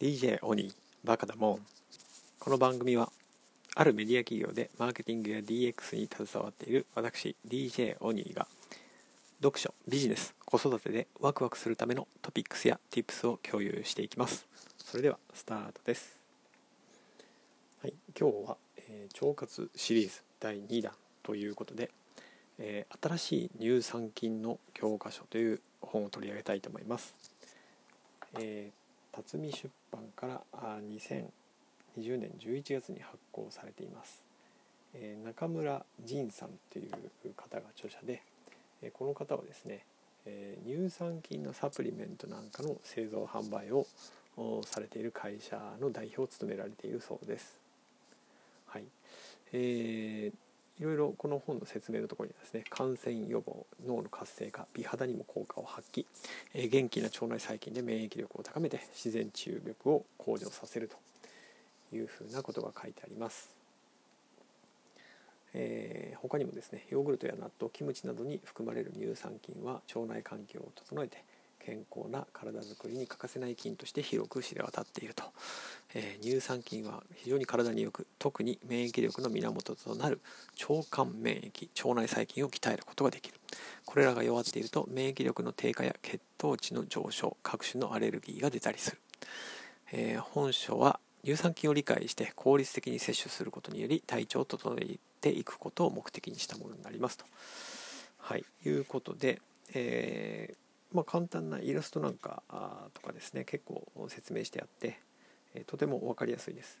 DJ オニーバカだもん。この番組はあるメディア企業でマーケティングや DX に携わっている私 DJ オニーが読書ビジネス子育てでワクワクするためのトピックスや Tips を共有していきます。それではスタートです。はい今日は、えー、腸活シリーズ第2弾ということで、えー、新しい乳酸菌の教科書という本を取り上げたいと思います、えー辰巳出版から2020年11月に発行されています、中村仁さんという方が著者で、この方はですね、乳酸菌のサプリメントなんかの製造販売をされている会社の代表を務められているそうです。はいえーいろいろこの本の説明のところにはですね感染予防脳の活性化美肌にも効果を発揮、えー、元気な腸内細菌で免疫力を高めて自然治癒力を向上させるというふうなことが書いてあります、えー、他にもですねヨーグルトや納豆キムチなどに含まれる乳酸菌は腸内環境を整えて健康な体づくりに欠かせない菌として広く知れ渡っていると、えー、乳酸菌は非常に体によく特に免疫力の源となる腸管免疫腸内細菌を鍛えることができる。これらが弱っていると免疫力の低下や血糖値の上昇各種のアレルギーが出たりする、えー、本書は乳酸菌を理解して効率的に摂取することにより体調を整えていくことを目的にしたものになりますと。はい、いうことで、えーまあ、簡単なイラストなんかとかですね結構説明してあって、えとても分かりやすいです。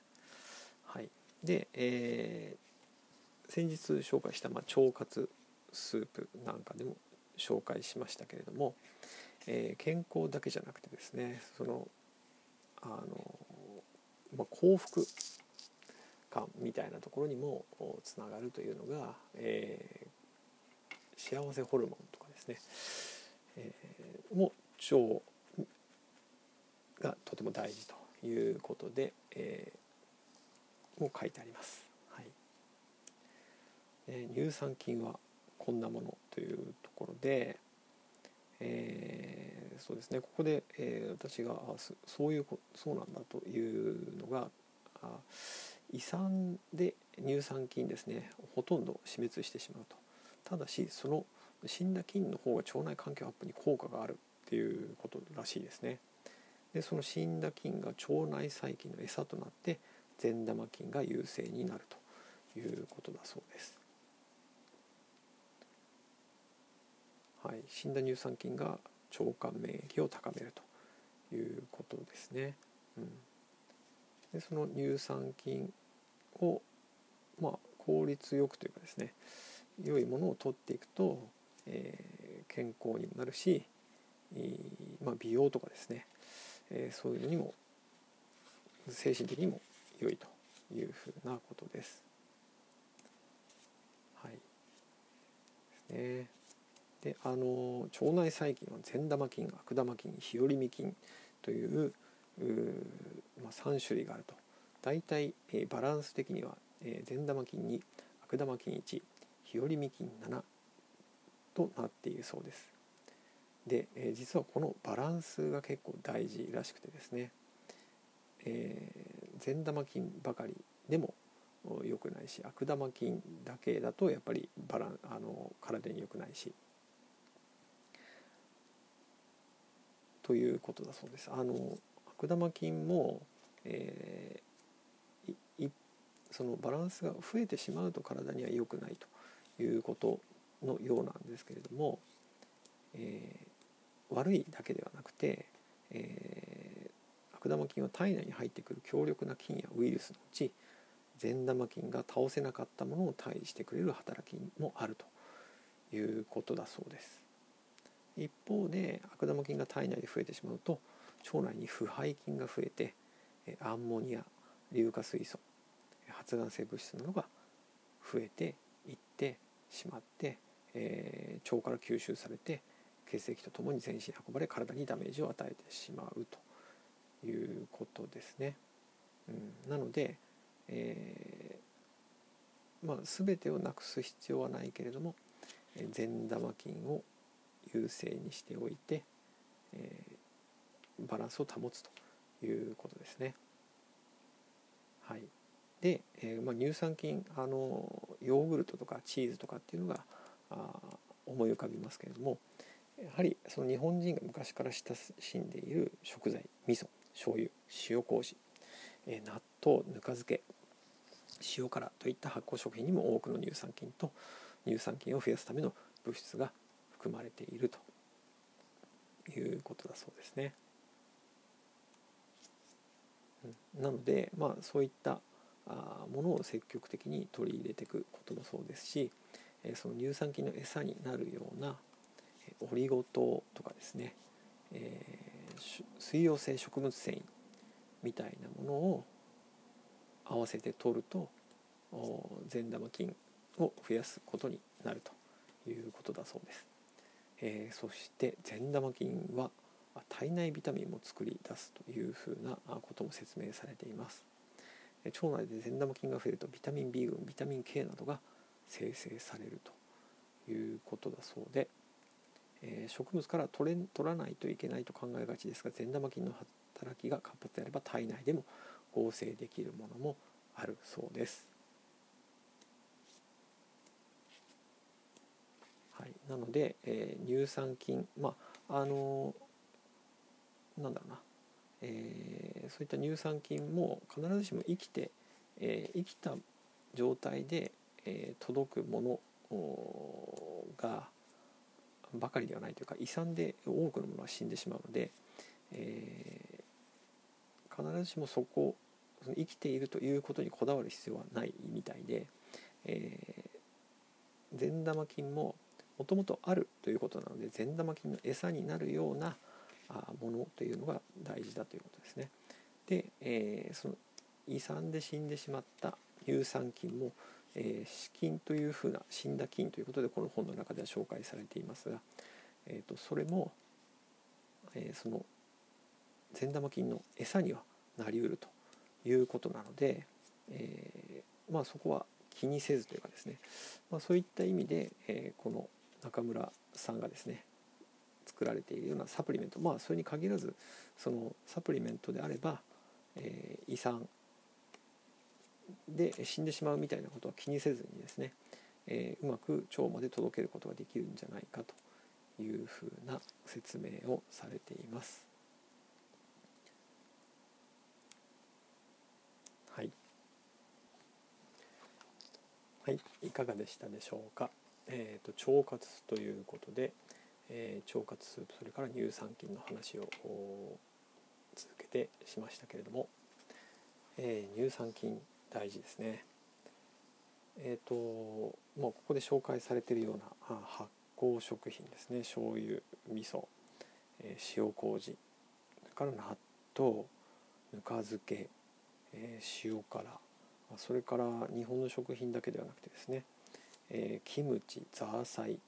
はい、で、えー、先日紹介した、まあ、腸活スープなんかでも紹介しましたけれども、えー、健康だけじゃなくてですねそのあの、まあ、幸福感みたいなところにもつながるというのが、えー、幸せホルモンとかですねえー、も腸がとても大事ということで、えー、もう書いてあります。はい。えー、乳酸菌はこんなものというところで、えー、そうですね。ここで、えー、私がそういうそうなんだというのが胃酸で乳酸菌ですねほとんど死滅してしまうと。ただしその死んだ菌の方が腸内環境アップに効果があるっていうことらしいですね。でその死んだ菌が腸内細菌の餌となって善玉菌が優勢になるということだそうです。はい、死んだ乳酸菌が腸管免疫を高めるということですね。うん、でその乳酸菌を、まあ、効率よくというかですね良いものを取っていくとえー、健康にもなるし、まあ、美容とかですね、えー、そういうのにも精神的にも良いというふうなことです。はい。ですね。であの腸内細菌は善玉菌悪玉菌日和見菌というまあ、3種類があると大体、えー、バランス的には、えー、善玉菌に悪玉菌1日和見菌7となっているそうです。で、えー、実はこのバランスが結構大事らしくてですね、えー、善玉菌ばかりでも良くないし悪玉菌だけだとやっぱりバランあの体に良くないしということだそうです。あの悪玉菌も、えー、そのバランスが増えてしまうと体には良くないということのようなんですけれども、えー、悪いだけではなくて、えー、悪玉菌は体内に入ってくる強力な菌やウイルスのうち善玉菌が倒せなかったものを退治してくれる働きもあるということだそうです。一方で悪玉菌が体内で増えてしまうと腸内に腐敗菌が増えてアンモニア硫化水素発がん性物質などが増えていってしまってえー、腸から吸収されて血液とともに全身に運ばれ体にダメージを与えてしまうということですね。うん、なので、えー、まあ、全てをなくす必要はないけれども善玉菌を優勢にしておいて、えー、バランスを保つということですね。はい、で、えー、まあ、乳酸菌あのヨーグルトとかチーズとかっていうのが思い浮かびますけれどもやはりその日本人が昔から親しんでいる食材味噌醤油塩麹、えー、納豆ぬか漬け塩辛といった発酵食品にも多くの乳酸菌と乳酸菌を増やすための物質が含まれているということだそうですね。なので、まあ、そういったものを積極的に取り入れていくこともそうですしその乳酸菌の餌になるようなオリゴ糖とかですね、えー、水溶性食物繊維みたいなものを合わせて取ると善玉菌を増やすことになるということだそうです。えー、そして善玉菌は体内ビタミンも作り出すというふうなことも説明されています腸内で善玉菌が増えるとビタミン B 群ビタミン K などが生成されるということだそうで、えー、植物から取れ取らないといけないと考えがちですが善玉菌の働きが活発であれば体内でも合成できるものもあるそうです。はい、なので、えー、乳酸菌まああのーなんだろうな、えー、そういった乳酸菌も必ずしも生きて、えー、生きた状態で、えー、届くものがばかりではないというか胃酸で多くのものは死んでしまうので、えー、必ずしもそこその生きているということにこだわる必要はないみたいで、えー、善玉菌ももともとあるということなので善玉菌の餌になるようなものというのが大事だということですね。で、えー、その胃酸で死んでしまった乳酸菌も、えー、死菌というふうな死んだ菌ということでこの本の中では紹介されていますが、えーと、それも、えー、その善玉菌の餌にはなりうるということなので、えー、まあ、そこは気にせずというかですね、まあ、そういった意味で、えー、この中村さんがですね作られているようなサプリメントまあそれに限らずそのサプリメントであれば、えー、胃酸で死んでしまうみたいなことは気にせずにですね、えー、うまく腸まで届けることができるんじゃないかというふうな説明をされています。はい、はい、いかがでしたでしょうか？えーと、腸活ということで、えー、腸活スープそれから乳酸菌の話を続けてしましたけれども、えー、乳酸菌大事ですね。えっ、ー、ともうここで紹介されているような発酵食品ですね醤油味噌、えー、塩麹それから納豆ぬか漬け、えー、塩辛それから日本の食品だけではなくてですね、えー、キムチザーサイ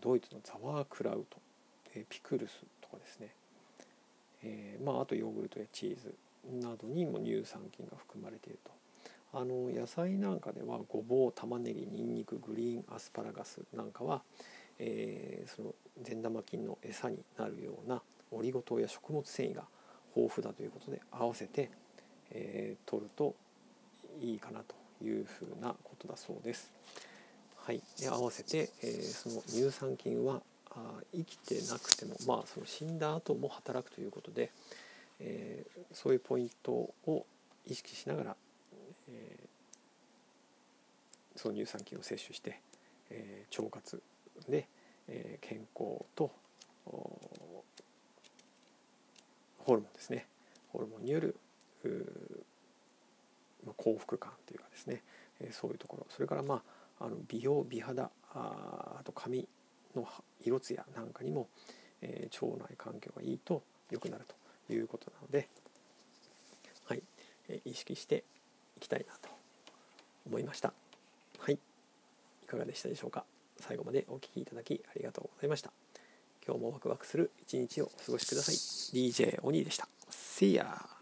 ドイツのザワークラウト、えピクルスとかですね、えー、まあ、あとヨーグルトやチーズなどにも乳酸菌が含まれているとあの野菜なんかではごぼう玉ねぎにんにくグリーンアスパラガスなんかは、えー、その善玉菌の餌になるようなオリゴ糖や食物繊維が豊富だということで合わせて、えー、取るといいかなというふうなことだそうです。はい、で合わせて、えー、その乳酸菌はあ生きてなくても、まあ、その死んだ後も働くということで、えー、そういうポイントを意識しながら、えー、その乳酸菌を摂取して、えー、腸活で、えー、健康とホルモンですね。ホルモンによる幸福感というかですね、えー、そういうところ。それからまああの美容美肌ああと髪の色艶なんかにも、えー、腸内環境がいいと良くなると。いうことなので、はいえ、意識していきたいなと思いました。はい、いかがでしたでしょうか？最後までお聴きいただきありがとうございました。今日もワクワクする一日をお過ごしください。DJ 鬼でした。See ya!